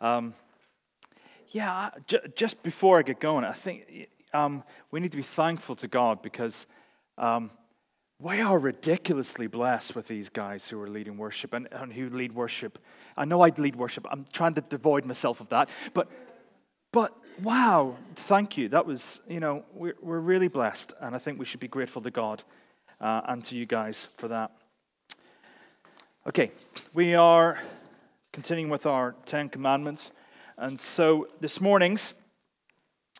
Um, yeah, j- just before I get going, I think um, we need to be thankful to God because um, we are ridiculously blessed with these guys who are leading worship and, and who lead worship. I know I lead worship. I'm trying to devoid myself of that, but but wow, thank you. That was you know we're we're really blessed, and I think we should be grateful to God uh, and to you guys for that. Okay, we are continuing with our Ten Commandments. And so this morning's,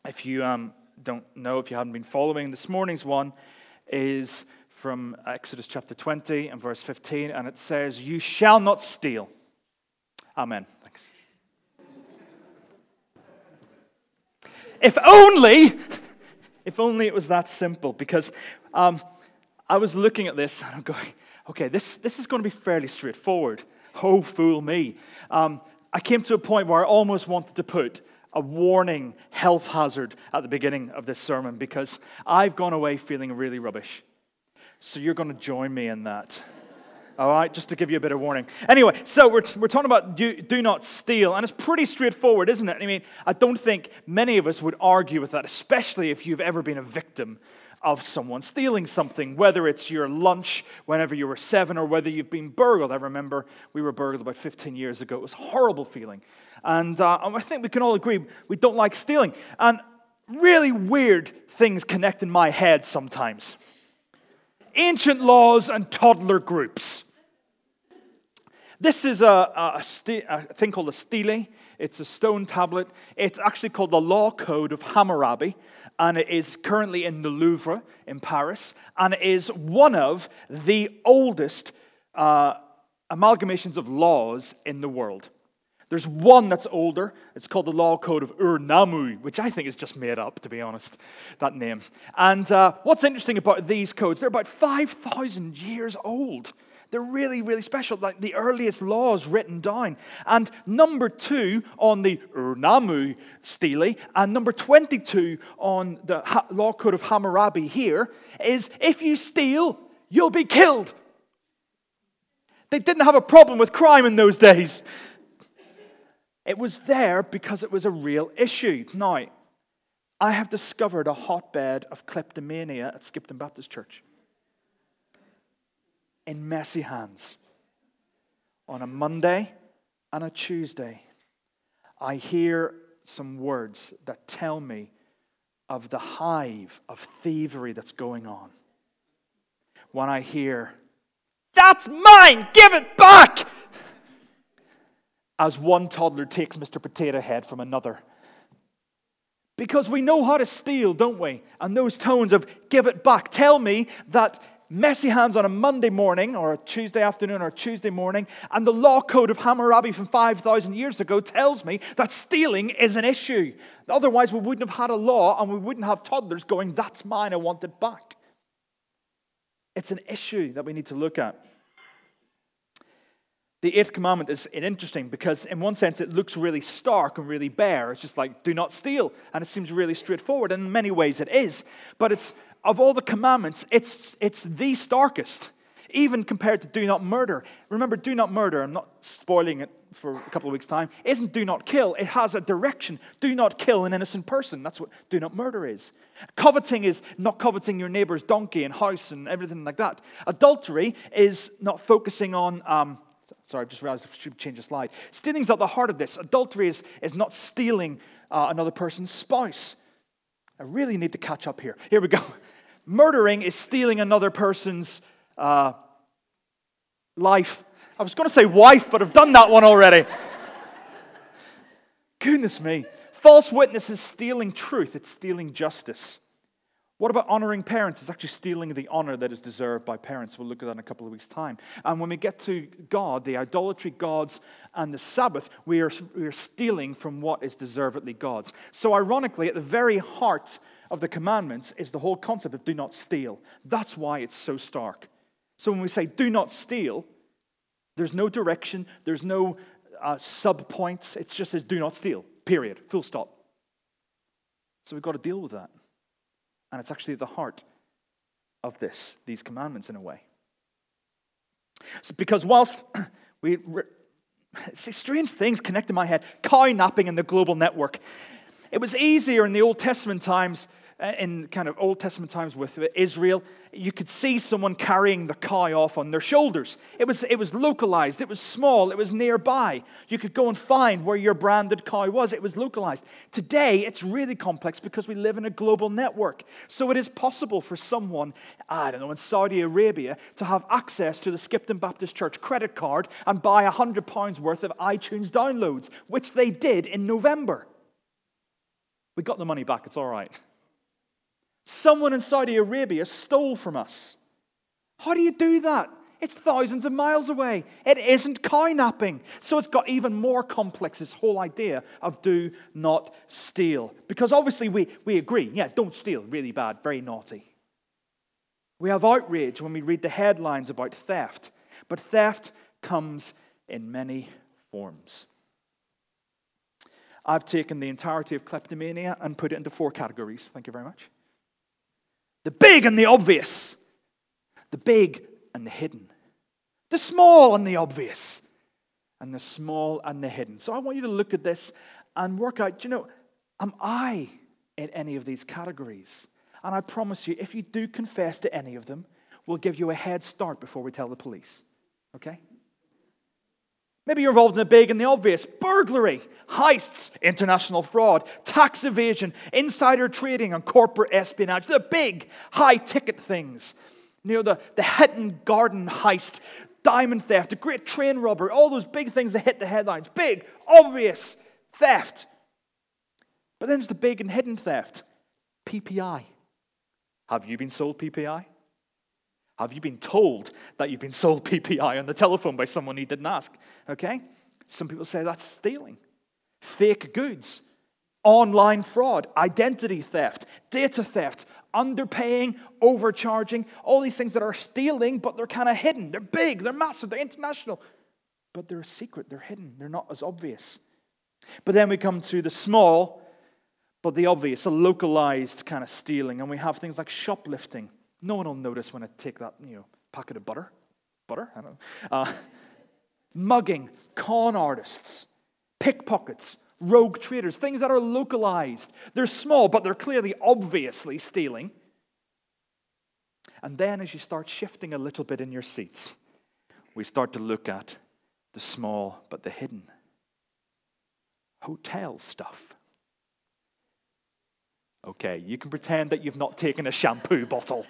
if you um, don't know, if you haven't been following, this morning's one is from Exodus chapter 20 and verse 15, and it says, You shall not steal. Amen. Thanks. If only, if only it was that simple, because um, I was looking at this and I'm going, okay, this, this is going to be fairly straightforward. Oh, fool me. Um, I came to a point where I almost wanted to put a warning health hazard at the beginning of this sermon because I've gone away feeling really rubbish. So you're going to join me in that. All right, just to give you a bit of warning. Anyway, so we're, we're talking about do, do not steal, and it's pretty straightforward, isn't it? I mean, I don't think many of us would argue with that, especially if you've ever been a victim of someone stealing something, whether it's your lunch whenever you were seven or whether you've been burgled. I remember we were burgled about 15 years ago. It was a horrible feeling. And uh, I think we can all agree we don't like stealing. And really weird things connect in my head sometimes ancient laws and toddler groups. This is a, a, a, thing called a stele. It's a stone tablet. It's actually called the Law Code of Hammurabi and it is currently in the Louvre in Paris, and it is one of the oldest uh, amalgamations of laws in the world. There's one that's older. It's called the Law Code of Ur-Nammu, which I think is just made up, to be honest, that name. And uh, what's interesting about these codes, they're about 5,000 years old. They're really, really special, like the earliest laws written down. And number two on the er, Ur-Nammu stele, and number 22 on the Law Code of Hammurabi here is if you steal, you'll be killed. They didn't have a problem with crime in those days. It was there because it was a real issue. Now, I have discovered a hotbed of kleptomania at Skipton Baptist Church in messy hands. On a Monday and a Tuesday, I hear some words that tell me of the hive of thievery that's going on. When I hear, That's mine, give it back! As one toddler takes Mr. Potato Head from another. Because we know how to steal, don't we? And those tones of give it back tell me that messy hands on a Monday morning or a Tuesday afternoon or a Tuesday morning, and the law code of Hammurabi from 5,000 years ago tells me that stealing is an issue. Otherwise, we wouldn't have had a law and we wouldn't have toddlers going, That's mine, I want it back. It's an issue that we need to look at. The eighth commandment is interesting because, in one sense, it looks really stark and really bare. It's just like, do not steal. And it seems really straightforward. And in many ways, it is. But it's of all the commandments, it's, it's the starkest, even compared to do not murder. Remember, do not murder, I'm not spoiling it for a couple of weeks' time, isn't do not kill. It has a direction. Do not kill an innocent person. That's what do not murder is. Coveting is not coveting your neighbor's donkey and house and everything like that. Adultery is not focusing on. Um, sorry, I just realized I should change the slide. Stealing's at the heart of this. Adultery is, is not stealing uh, another person's spouse. I really need to catch up here. Here we go. Murdering is stealing another person's uh, life. I was going to say wife, but I've done that one already. Goodness me. False witness is stealing truth, it's stealing justice. What about honoring parents? It's actually stealing the honor that is deserved by parents. We'll look at that in a couple of weeks' time. And when we get to God, the idolatry gods, and the Sabbath, we are, we are stealing from what is deservedly God's. So, ironically, at the very heart of the commandments is the whole concept of do not steal. That's why it's so stark. So, when we say do not steal, there's no direction, there's no uh, sub points. It just says do not steal, period, full stop. So, we've got to deal with that. And it's actually at the heart of this, these commandments in a way. So because whilst we see, strange things connect in my head. Cow napping in the global network. It was easier in the Old Testament times Uh, in kind of Old Testament times with Israel, you could see someone carrying the cow off on their shoulders. It was, it was localized, it was small, it was nearby. You could go and find where your branded cow was, it was localized. Today, it's really complex because we live in a global network. So it is possible for someone, I don't know, in Saudi Arabia to have access to the Skipton Baptist Church credit card and buy £100 worth of iTunes downloads, which they did in November. We got the money back, it's all right. Someone in Saudi Arabia stole from us. How do you do that? It's thousands of miles away. It isn't kidnapping. So it's got even more complex, this whole idea of do not steal. Because obviously we, we agree, yeah, don't steal, really bad, very naughty. We have outrage when we read the headlines about theft, but theft comes in many forms. I've taken the entirety of kleptomania and put it into four categories. Thank you very much. The big and the obvious. The big and the hidden. The small and the obvious. And the small and the hidden. So I want you to look at this and work out, do you know, am I in any of these categories? And I promise you, if you do confess to any of them, we'll give you a head start before we tell the police. Okay? Maybe you're involved in the big and the obvious burglary, heists, international fraud, tax evasion, insider trading, and corporate espionage. The big, high ticket things. You know, the, the Hatton Garden heist, diamond theft, the great train robbery, all those big things that hit the headlines. Big, obvious theft. But then there's the big and hidden theft PPI. Have you been sold PPI? Have you been told that you've been sold PPI on the telephone by someone who didn't ask? Okay? Some people say that's stealing. Fake goods, online fraud, identity theft, data theft, underpaying, overcharging, all these things that are stealing, but they're kind of hidden. They're big, they're massive, they're international, but they're a secret, they're hidden, they're not as obvious. But then we come to the small, but the obvious, a localized kind of stealing, and we have things like shoplifting no one will notice when I take that, you know, packet of butter. Butter? I don't know. Uh, mugging, con artists, pickpockets, rogue traders, things that are localized. They're small, but they're clearly, obviously stealing. And then as you start shifting a little bit in your seats, we start to look at the small but the hidden. Hotel stuff. Okay, you can pretend that you've not taken a shampoo bottle.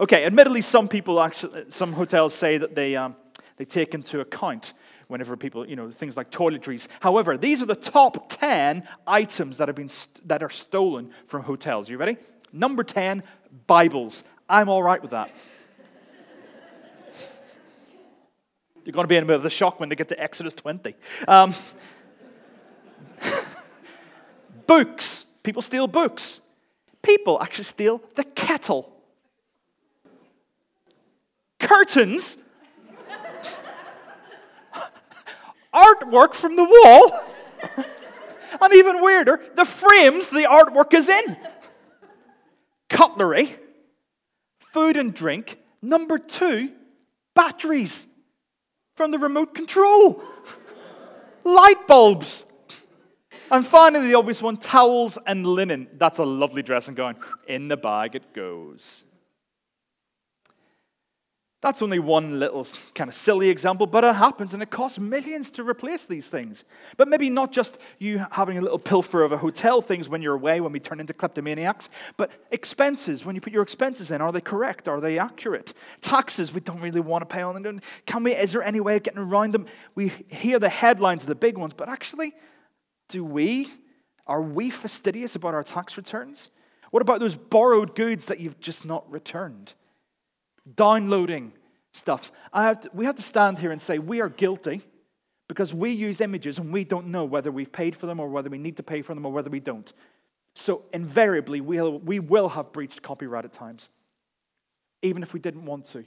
Okay, admittedly, some people actually, some hotels say that they, um, they take into account whenever people, you know, things like toiletries. However, these are the top 10 items that, have been st- that are stolen from hotels. You ready? Number 10, Bibles. I'm all right with that. You're going to be in a bit of a shock when they get to Exodus 20. Um, books. People steal books. People actually steal the kettle. Curtains. Artwork from the wall. and even weirder, the frames the artwork is in. Cutlery. Food and drink. Number two, batteries from the remote control. Light bulbs. And finally, the obvious one towels and linen. That's a lovely dressing going, In the bag it goes. That's only one little kind of silly example, but it happens and it costs millions to replace these things. But maybe not just you having a little pilfer of a hotel things when you're away, when we turn into kleptomaniacs, but expenses. When you put your expenses in, are they correct? Are they accurate? Taxes, we don't really want to pay on them. Can we, is there any way of getting around them? We hear the headlines of the big ones, but actually, do we? Are we fastidious about our tax returns? What about those borrowed goods that you've just not returned? Downloading stuff. Have to, we have to stand here and say we are guilty because we use images and we don't know whether we've paid for them or whether we need to pay for them or whether we don't. So, invariably, we'll, we will have breached copyright at times, even if we didn't want to.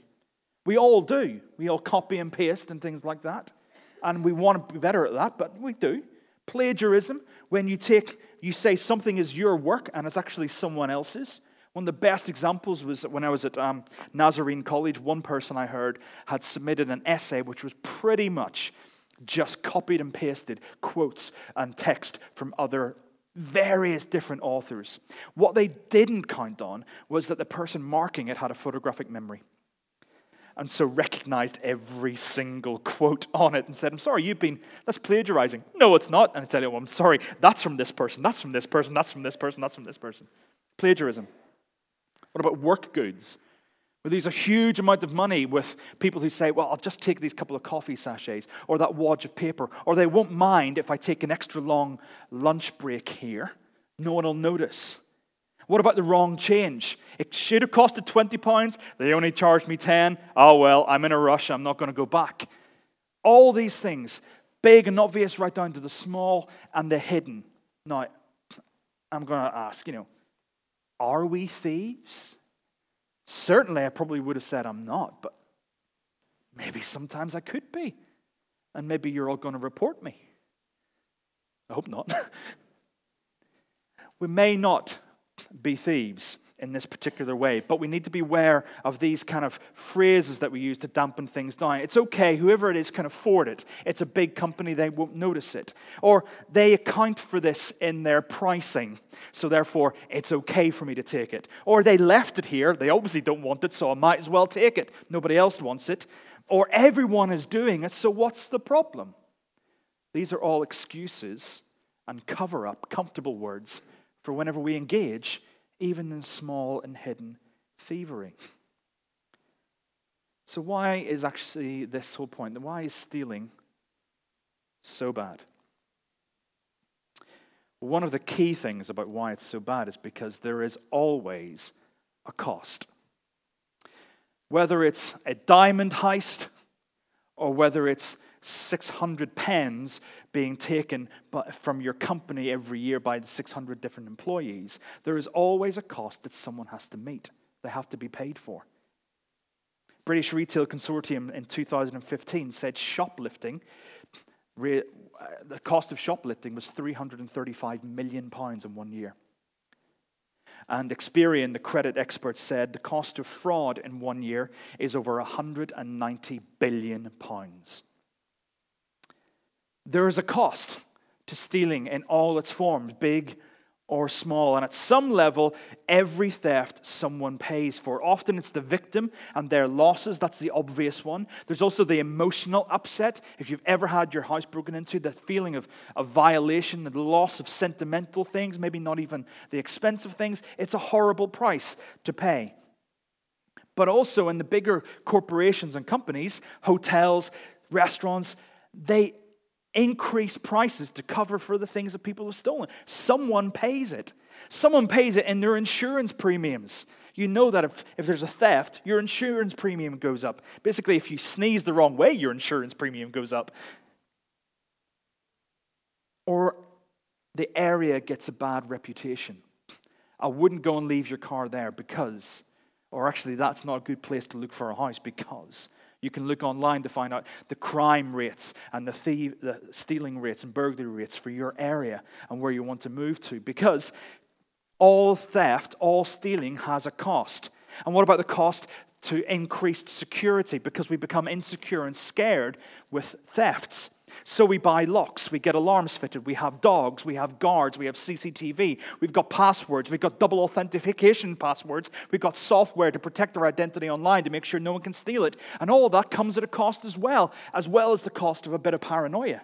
We all do. We all copy and paste and things like that. And we want to be better at that, but we do. Plagiarism, when you take, you say something is your work and it's actually someone else's. One of the best examples was when I was at um, Nazarene College. One person I heard had submitted an essay which was pretty much just copied and pasted quotes and text from other various different authors. What they didn't count on was that the person marking it had a photographic memory. And so recognized every single quote on it and said, I'm sorry, you've been, that's plagiarizing. No, it's not. And I tell you, well, I'm sorry, that's from this person, that's from this person, that's from this person, that's from this person. Plagiarism. What about work goods? Where there's a huge amount of money with people who say, well, I'll just take these couple of coffee sachets or that wad of paper, or they won't mind if I take an extra long lunch break here. No one will notice. What about the wrong change? It should have costed 20 pounds. They only charged me 10. Oh, well, I'm in a rush. I'm not going to go back. All these things, big and obvious, right down to the small and the hidden. Now, I'm going to ask, you know, are we thieves? Certainly, I probably would have said I'm not, but maybe sometimes I could be. And maybe you're all going to report me. I hope not. we may not be thieves in this particular way, but we need to be aware of these kind of phrases that we use to dampen things down. It's okay, whoever it is can afford it. It's a big company, they won't notice it. Or they account for this in their pricing, so therefore it's okay for me to take it. Or they left it here, they obviously don't want it, so I might as well take it. Nobody else wants it. Or everyone is doing it, so what's the problem? These are all excuses and cover up, comfortable words for whenever we engage, even in small and hidden thievery. So, why is actually this whole point? Why is stealing so bad? One of the key things about why it's so bad is because there is always a cost. Whether it's a diamond heist or whether it's 600 pens being taken from your company every year by the 600 different employees, there is always a cost that someone has to meet. They have to be paid for. British Retail Consortium in 2015 said shoplifting, uh, the cost of shoplifting was 335 million pounds in one year. And Experian, the credit expert, said the cost of fraud in one year is over 190 billion pounds. There is a cost to stealing in all its forms, big or small. And at some level, every theft someone pays for. Often it's the victim and their losses. That's the obvious one. There's also the emotional upset. If you've ever had your house broken into, the feeling of, of violation, the loss of sentimental things, maybe not even the expensive things, it's a horrible price to pay. But also in the bigger corporations and companies, hotels, restaurants, they increase prices to cover for the things that people have stolen. Someone pays it. Someone pays it in their insurance premiums. You know that if, if there's a theft, your insurance premium goes up. Basically, if you sneeze the wrong way, your insurance premium goes up. Or the area gets a bad reputation. I wouldn't go and leave your car there because, or actually, that's not a good place to look for a house because you can look online to find out the crime rates and the, the stealing rates and burglary rates for your area and where you want to move to because all theft, all stealing has a cost. And what about the cost to increased security? Because we become insecure and scared with thefts. So we buy locks, we get alarms fitted, we have dogs, we have guards, we have CCTV, we've got passwords, we've got double authentication passwords, we've got software to protect our identity online to make sure no one can steal it. And all that comes at a cost as well, as well as the cost of a bit of paranoia.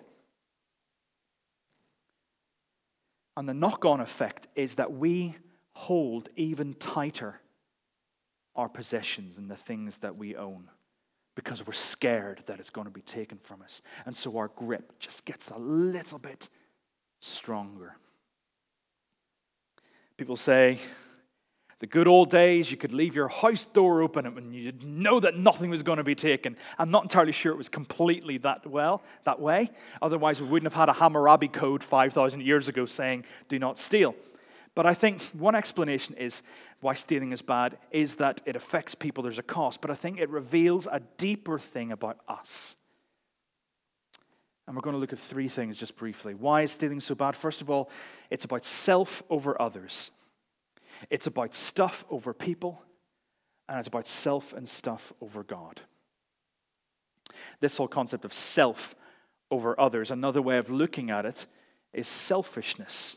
And the knock on effect is that we hold even tighter our possessions and the things that we own because we're scared that it's going to be taken from us. And so our grip just gets a little bit stronger. People say, the good old days, you could leave your house door open and you'd know that nothing was going to be taken. I'm not entirely sure it was completely that well, that way. Otherwise, we wouldn't have had a Hammurabi code 5,000 years ago saying, do not steal. But I think one explanation is why stealing is bad is that it affects people, there's a cost. But I think it reveals a deeper thing about us. And we're going to look at three things just briefly. Why is stealing so bad? First of all, it's about self over others, it's about stuff over people, and it's about self and stuff over God. This whole concept of self over others, another way of looking at it, is selfishness.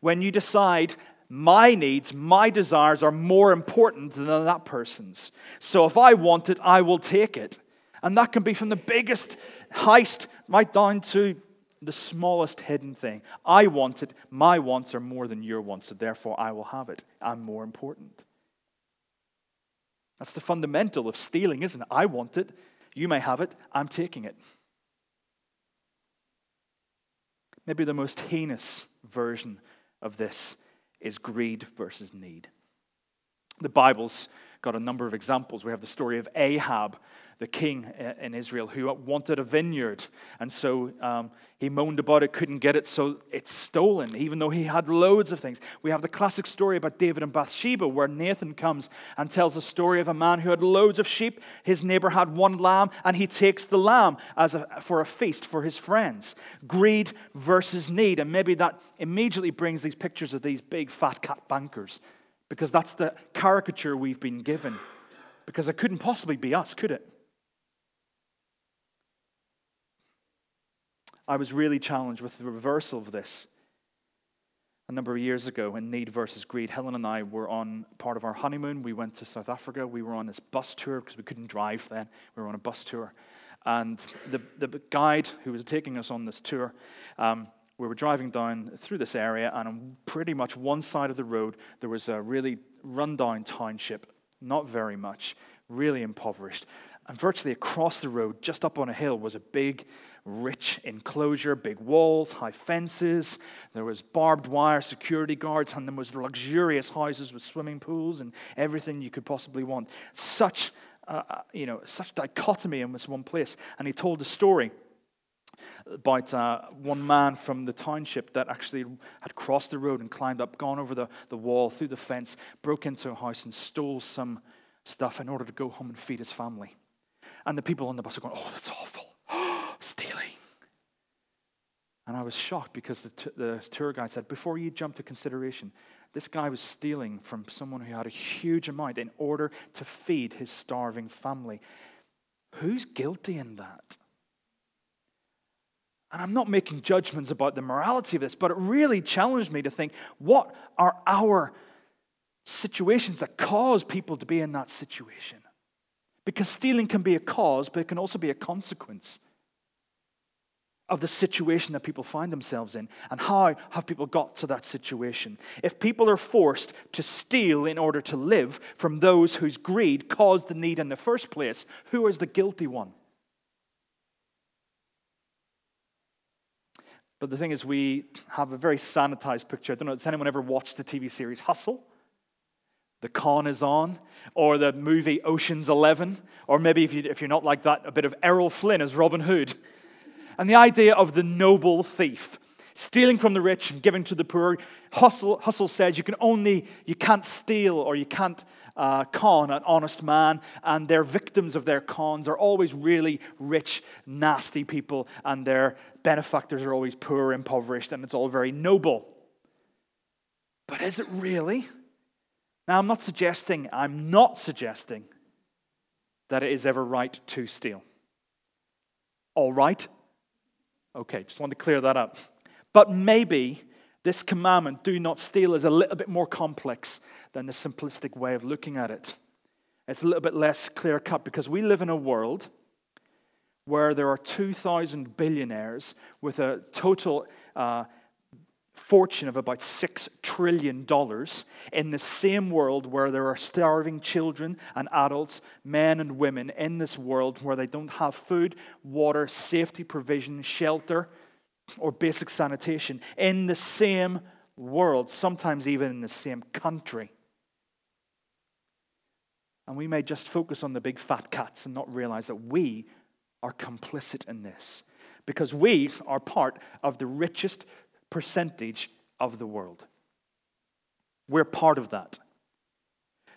When you decide, my needs, my desires are more important than that person's. So if I want it, I will take it. And that can be from the biggest heist right down to the smallest hidden thing. I want it. My wants are more than your wants, so therefore I will have it. I'm more important. That's the fundamental of stealing, isn't it? I want it. You may have it. I'm taking it. Maybe the most heinous version of this is greed versus need. The Bible's got a number of examples. We have the story of Ahab, the king in Israel, who wanted a vineyard. And so um, he moaned about it, couldn't get it, so it's stolen, even though he had loads of things. We have the classic story about David and Bathsheba, where Nathan comes and tells a story of a man who had loads of sheep. His neighbor had one lamb, and he takes the lamb as a, for a feast for his friends. Greed versus need. And maybe that immediately brings these pictures of these big fat cat bankers, because that's the caricature we've been given. Because it couldn't possibly be us, could it? I was really challenged with the reversal of this a number of years ago in Need versus Greed. Helen and I were on part of our honeymoon. We went to South Africa. We were on this bus tour because we couldn't drive then. We were on a bus tour. And the, the guide who was taking us on this tour, um, we were driving down through this area, and on pretty much one side of the road, there was a really rundown township, not very much, really impoverished. And virtually across the road, just up on a hill, was a big rich enclosure, big walls, high fences. There was barbed wire security guards, and there was luxurious houses with swimming pools and everything you could possibly want. Such, uh, you know, such dichotomy in this one place. And he told a story about uh, one man from the township that actually had crossed the road and climbed up, gone over the, the wall, through the fence, broke into a house and stole some stuff in order to go home and feed his family. And the people on the bus are going, Oh, that's awful stealing. And I was shocked because the, t- the tour guide said, before you jump to consideration, this guy was stealing from someone who had a huge amount in order to feed his starving family. Who's guilty in that? And I'm not making judgments about the morality of this, but it really challenged me to think what are our situations that cause people to be in that situation? Because stealing can be a cause, but it can also be a consequence of the situation that people find themselves in and how have people got to that situation. If people are forced to steal in order to live from those whose greed caused the need in the first place, who is the guilty one? But the thing is, we have a very sanitized picture. I don't know, has anyone ever watched the TV series Hustle? The con is on, or the movie Ocean's Eleven, or maybe if, you, if you're not like that, a bit of Errol Flynn as Robin Hood and the idea of the noble thief stealing from the rich and giving to the poor hustle, hustle says you can only you can't steal or you can't uh, con an honest man and their victims of their cons are always really rich nasty people and their benefactors are always poor impoverished and it's all very noble but is it really now i'm not suggesting i'm not suggesting that it is ever right to steal all right Okay, just want to clear that up. But maybe this commandment, do not steal, is a little bit more complex than the simplistic way of looking at it. It's a little bit less clear cut because we live in a world where there are 2,000 billionaires with a total uh, fortune of about $6 trillion in the same world where there are starving children and adults, men and women in this world where they don't have food, water, safety provision, shelter, or basic sanitation in the same world, sometimes even in the same country. And we may just focus on the big fat cats and not realize that we are complicit in this because we are part of the richest percentage of the world. We're part of that.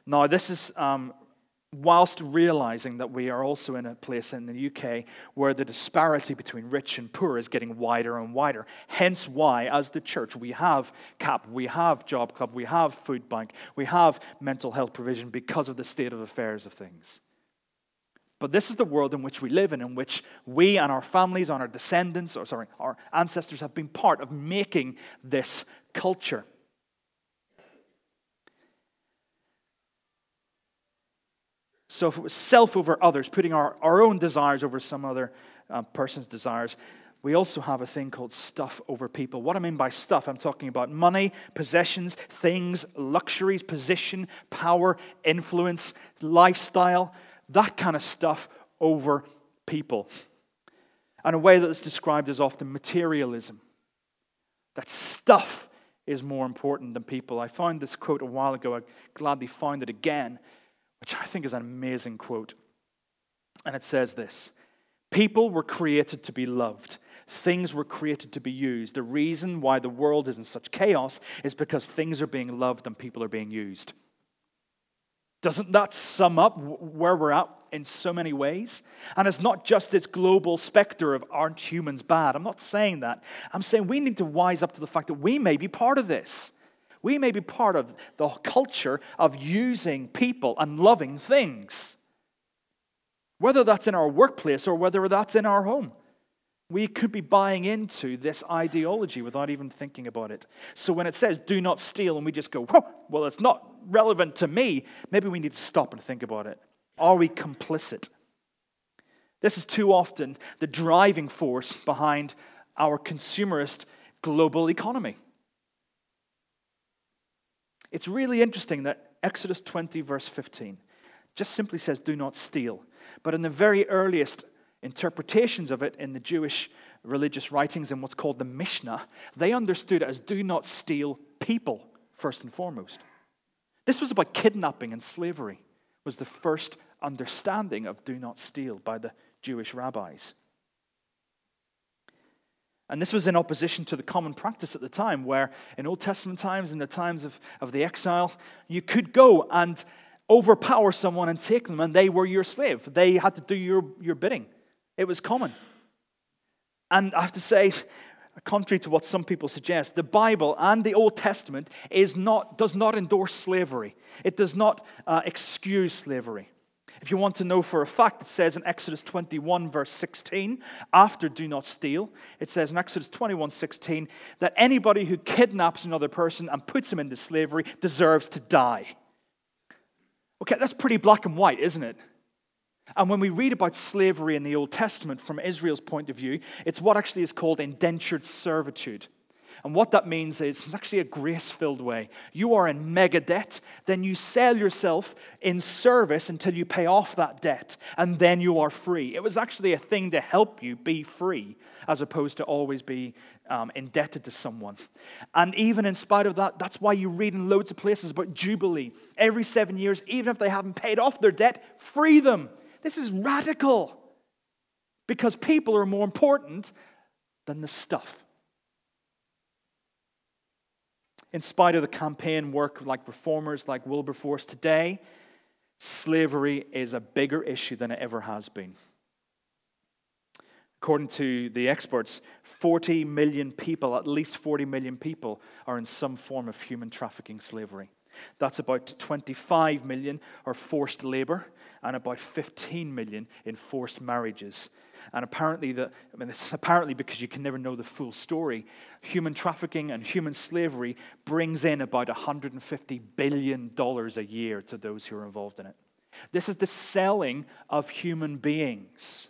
Now, this is um, whilst realizing that we are also in a place in the UK where the disparity between rich and poor is getting wider and wider. Hence, why, as the church, we have CAP, we have Job Club, we have Food Bank, we have mental health provision because of the state of affairs of things. But this is the world in which we live and in which we and our families and our descendants, or sorry, our ancestors have been part of making this culture. So if it was self over others, putting our, our own desires over some other uh, person's desires, we also have a thing called stuff over people. What I mean by stuff, I'm talking about money, possessions, things, luxuries, position, power, influence, lifestyle, that kind of stuff over people. And a way that is described as often materialism. That stuff is more important than people. I found this quote a while ago. I gladly found it again, which I think is an amazing quote. And it says this People were created to be loved. Things were created to be used. The reason why the world is in such chaos is because things are being loved and people are being used. Doesn't that sum up where we're at in so many ways? And it's not just this global specter of aren't humans bad. I'm not saying that. I'm saying we need to wise up to the fact that we may be part of this. We may be part of the culture of using people and loving things. Whether that's in our workplace or whether that's in our home. We could be buying into this ideology without even thinking about it. So when it says do not steal, and we just go, well, it's not relevant to me, maybe we need to stop and think about it. Are we complicit? This is too often the driving force behind our consumerist global economy. It's really interesting that Exodus 20, verse 15, just simply says, Do not steal. But in the very earliest interpretations of it in the Jewish religious writings in what's called the Mishnah, they understood it as do not steal people, first and foremost. This was about kidnapping and slavery, was the first understanding of do not steal by the Jewish rabbis. And this was in opposition to the common practice at the time, where in Old Testament times, in the times of, of the exile, you could go and overpower someone and take them, and they were your slave. They had to do your, your bidding. It was common. And I have to say, contrary to what some people suggest, the Bible and the Old Testament is not, does not endorse slavery. It does not uh, excuse slavery. If you want to know for a fact, it says in Exodus 21, verse 16, after do not steal, it says in Exodus 21, 16, that anybody who kidnaps another person and puts him into slavery deserves to die. Okay, that's pretty black and white, isn't it? And when we read about slavery in the Old Testament from Israel's point of view, it's what actually is called indentured servitude. And what that means is it's actually a grace filled way. You are in mega debt, then you sell yourself in service until you pay off that debt, and then you are free. It was actually a thing to help you be free, as opposed to always be um, indebted to someone. And even in spite of that, that's why you read in loads of places about Jubilee. Every seven years, even if they haven't paid off their debt, free them. This is radical because people are more important than the stuff. In spite of the campaign work like reformers like Wilberforce today, slavery is a bigger issue than it ever has been. According to the experts, 40 million people, at least 40 million people, are in some form of human trafficking slavery. That's about 25 million are forced labor, and about 15 million in forced marriages. And apparently, the, I mean, it's apparently because you can never know the full story. Human trafficking and human slavery brings in about $150 billion a year to those who are involved in it. This is the selling of human beings.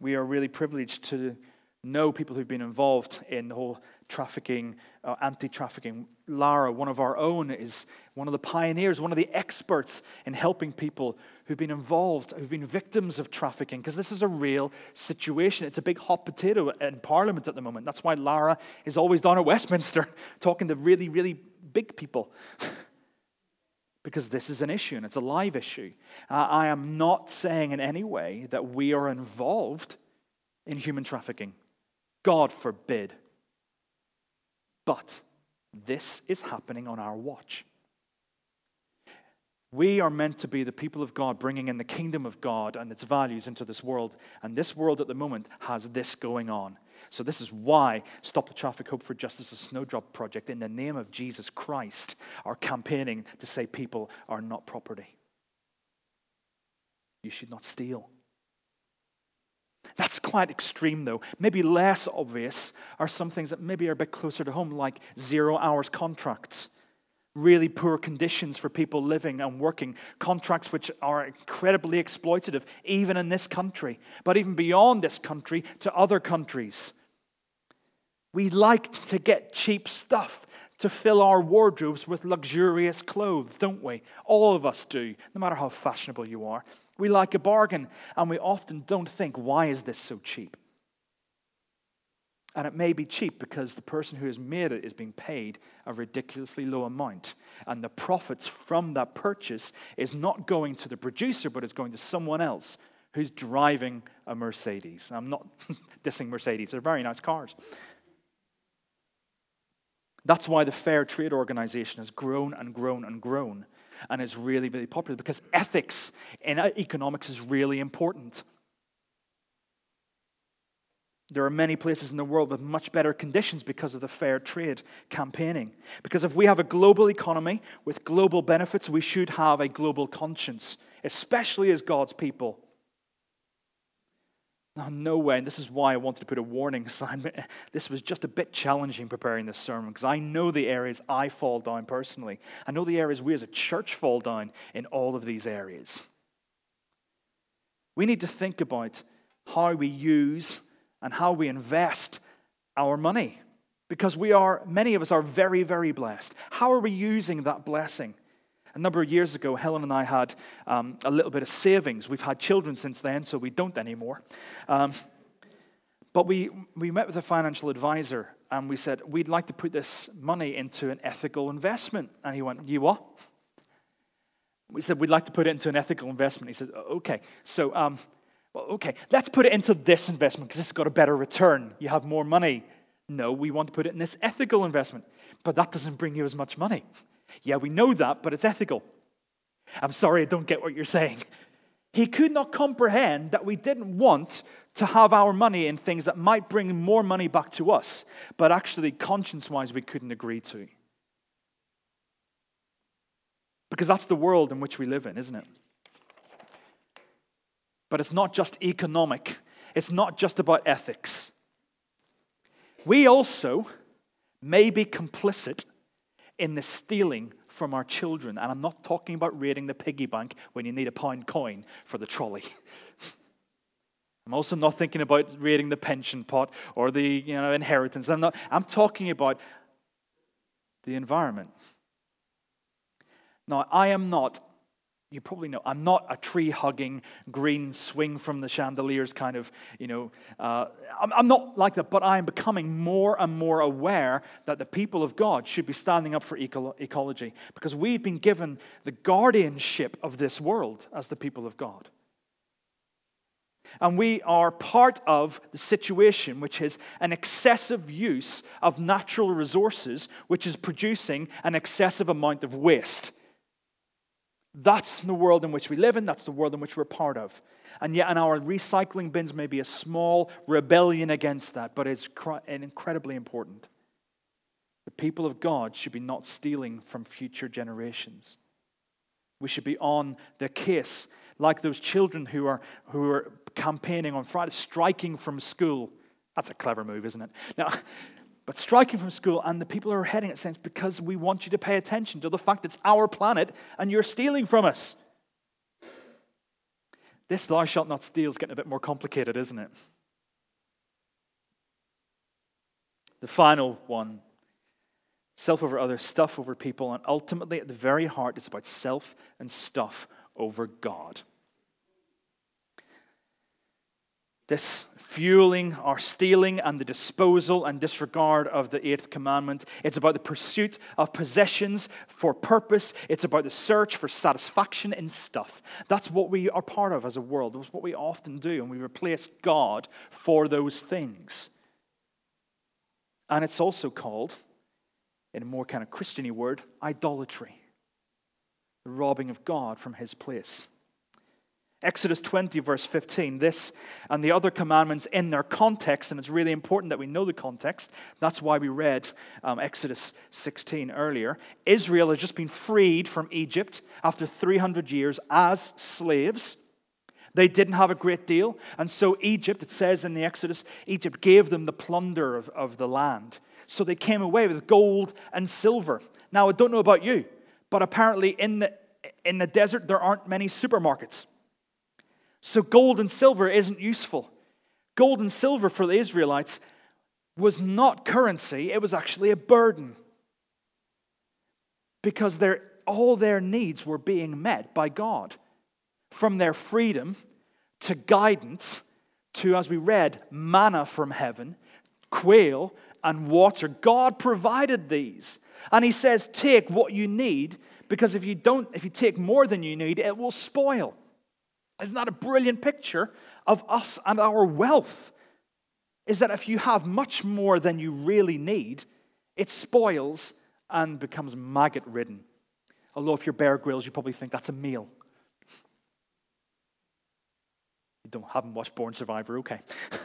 We are really privileged to know people who've been involved in the whole trafficking, uh, anti trafficking. Lara, one of our own, is one of the pioneers, one of the experts in helping people who've been involved, who've been victims of trafficking, because this is a real situation. It's a big hot potato in Parliament at the moment. That's why Lara is always down at Westminster talking to really, really big people. because this is an issue and it's a live issue. Uh, I am not saying in any way that we are involved in human trafficking. God forbid. But this is happening on our watch. We are meant to be the people of God, bringing in the kingdom of God and its values into this world. And this world at the moment has this going on. So, this is why Stop the Traffic Hope for Justice, a Snowdrop Project, in the name of Jesus Christ, are campaigning to say people are not property. You should not steal. That's quite extreme, though. Maybe less obvious are some things that maybe are a bit closer to home, like zero hours contracts, really poor conditions for people living and working, contracts which are incredibly exploitative, even in this country, but even beyond this country to other countries. We like to get cheap stuff to fill our wardrobes with luxurious clothes, don't we? All of us do, no matter how fashionable you are. We like a bargain, and we often don't think, why is this so cheap? And it may be cheap because the person who has made it is being paid a ridiculously low amount. And the profits from that purchase is not going to the producer, but it's going to someone else who's driving a Mercedes. I'm not dissing Mercedes, they're very nice cars. That's why the Fair Trade Organization has grown and grown and grown and is really, really popular because ethics in uh, economics is really important. There are many places in the world with much better conditions because of the fair trade campaigning. Because if we have a global economy with global benefits, we should have a global conscience, especially as God's people. No, no way. And this is why I wanted to put a warning sign. This was just a bit challenging preparing this sermon because I know the areas I fall down personally. I know the areas we as a church fall down in all of these areas. We need to think about how we use and how we invest our money because we are, many of us are very, very blessed. How are we using that blessing? A number of years ago, Helen and I had um, a little bit of savings. We've had children since then, so we don't anymore. Um, but we, we met with a financial advisor and we said, We'd like to put this money into an ethical investment. And he went, You what? We said, We'd like to put it into an ethical investment. He said, Okay. So, um, well, okay, let's put it into this investment because it's got a better return. You have more money. No, we want to put it in this ethical investment. But that doesn't bring you as much money. Yeah, we know that, but it's ethical. I'm sorry, I don't get what you're saying. He could not comprehend that we didn't want to have our money in things that might bring more money back to us, but actually, conscience wise, we couldn't agree to. Because that's the world in which we live in, isn't it? But it's not just economic, it's not just about ethics. We also may be complicit in the stealing from our children. And I'm not talking about raiding the piggy bank when you need a pound coin for the trolley. I'm also not thinking about raiding the pension pot or the you know, inheritance. I'm, not, I'm talking about the environment. Now, I am not you probably know I'm not a tree hugging, green swing from the chandeliers kind of, you know, uh, I'm, I'm not like that, but I'm becoming more and more aware that the people of God should be standing up for eco- ecology because we've been given the guardianship of this world as the people of God. And we are part of the situation, which is an excessive use of natural resources, which is producing an excessive amount of waste. That's the world in which we live in, that's the world in which we're part of. And yet, in our recycling bins may be a small rebellion against that, but it's incredibly important. The people of God should be not stealing from future generations. We should be on the case, like those children who are, who are campaigning on Friday, striking from school. That's a clever move, isn't it? Now, but striking from school, and the people are heading it saying, because we want you to pay attention to the fact it's our planet and you're stealing from us. This thou shalt not steal is getting a bit more complicated, isn't it? The final one self over others, stuff over people, and ultimately at the very heart, it's about self and stuff over God. This fueling our stealing and the disposal and disregard of the eighth commandment. It's about the pursuit of possessions for purpose. It's about the search for satisfaction in stuff. That's what we are part of as a world. That's what we often do, and we replace God for those things. And it's also called, in a more kind of Christiany word, idolatry, the robbing of God from his place. Exodus 20, verse 15, this and the other commandments in their context, and it's really important that we know the context. That's why we read um, Exodus 16 earlier. Israel has just been freed from Egypt after 300 years as slaves. They didn't have a great deal. And so Egypt, it says in the Exodus, Egypt gave them the plunder of, of the land. So they came away with gold and silver. Now, I don't know about you, but apparently in the, in the desert, there aren't many supermarkets. So gold and silver isn't useful. Gold and silver for the Israelites was not currency, it was actually a burden. Because their, all their needs were being met by God. From their freedom to guidance to, as we read, manna from heaven, quail, and water. God provided these. And He says, Take what you need, because if you don't, if you take more than you need, it will spoil. Isn't that a brilliant picture of us and our wealth? Is that if you have much more than you really need, it spoils and becomes maggot ridden. Although, if you're Bear Grylls, you probably think that's a meal. You don't haven't watched Born Survivor, okay.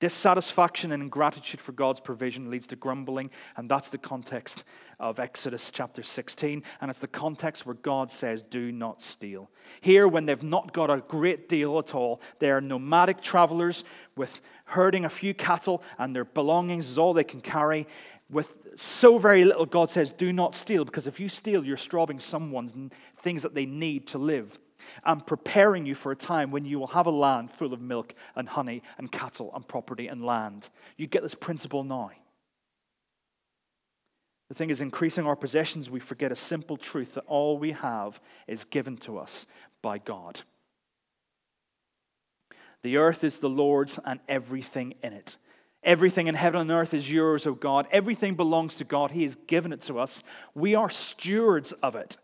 Dissatisfaction and ingratitude for God's provision leads to grumbling, and that's the context of Exodus chapter 16. And it's the context where God says, Do not steal. Here, when they've not got a great deal at all, they are nomadic travelers with herding a few cattle, and their belongings is all they can carry. With so very little, God says, Do not steal, because if you steal, you're robbing someone's things that they need to live. I'm preparing you for a time when you will have a land full of milk and honey and cattle and property and land. You get this principle now. The thing is, increasing our possessions, we forget a simple truth that all we have is given to us by God. The earth is the Lord's and everything in it. Everything in heaven and earth is yours, O God. Everything belongs to God. He has given it to us. We are stewards of it.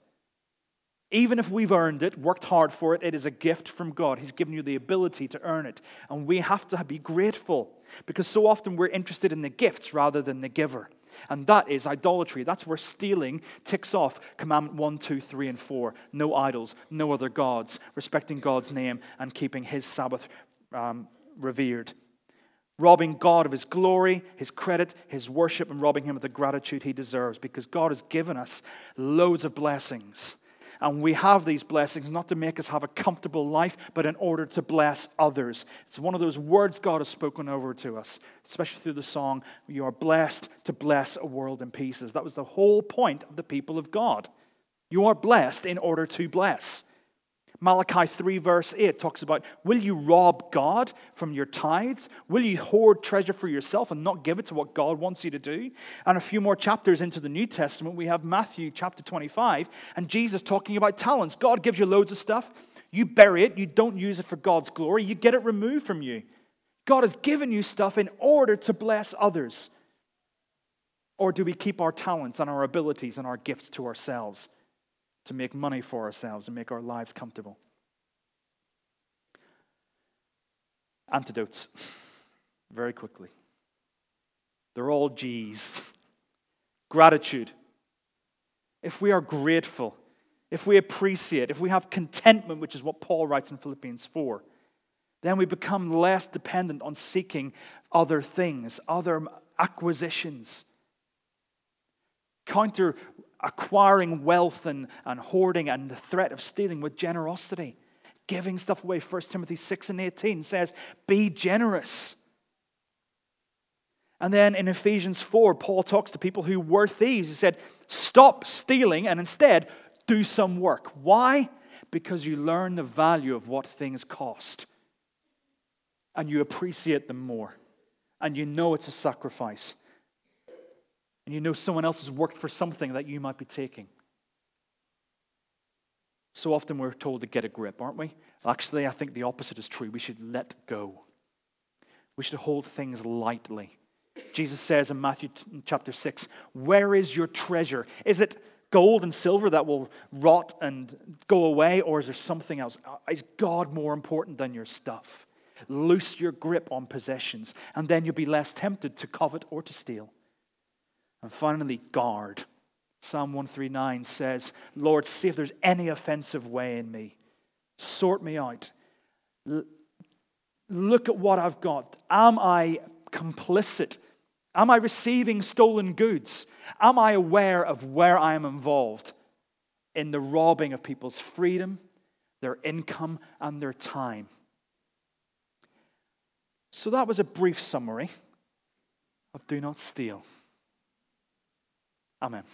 Even if we've earned it, worked hard for it, it is a gift from God. He's given you the ability to earn it. And we have to be grateful because so often we're interested in the gifts rather than the giver. And that is idolatry. That's where stealing ticks off commandment 1, 2, 3, and 4. No idols, no other gods, respecting God's name and keeping his Sabbath um, revered. Robbing God of his glory, his credit, his worship, and robbing him of the gratitude he deserves because God has given us loads of blessings and we have these blessings not to make us have a comfortable life, but in order to bless others. It's one of those words God has spoken over to us, especially through the song, You are blessed to bless a world in pieces. That was the whole point of the people of God. You are blessed in order to bless. Malachi 3, verse 8 talks about Will you rob God from your tithes? Will you hoard treasure for yourself and not give it to what God wants you to do? And a few more chapters into the New Testament, we have Matthew chapter 25 and Jesus talking about talents. God gives you loads of stuff. You bury it, you don't use it for God's glory, you get it removed from you. God has given you stuff in order to bless others. Or do we keep our talents and our abilities and our gifts to ourselves? To make money for ourselves and make our lives comfortable. Antidotes, very quickly. They're all G's. Gratitude. If we are grateful, if we appreciate, if we have contentment, which is what Paul writes in Philippians 4, then we become less dependent on seeking other things, other acquisitions. Counter acquiring wealth and, and hoarding and the threat of stealing with generosity. Giving stuff away. 1 Timothy 6 and 18 says, Be generous. And then in Ephesians 4, Paul talks to people who were thieves. He said, Stop stealing and instead do some work. Why? Because you learn the value of what things cost and you appreciate them more and you know it's a sacrifice and you know someone else has worked for something that you might be taking. So often we're told to get a grip, aren't we? Actually, I think the opposite is true. We should let go. We should hold things lightly. Jesus says in Matthew chapter 6, Where is your treasure? Is it gold and silver that will rot and go away, or is there something else? Uh, is God more important than your stuff? Loose your grip on possessions, and then you'll be less tempted to covet or to steal. And finally, guard. Psalm 139 says, Lord, see if there's any offensive way in me. Sort me out. L- look at what I've got. Am I complicit? Am I receiving stolen goods? Am I aware of where I am involved in the robbing of people's freedom, their income, and their time. So that was a brief summary of Do Not Steal. Amen.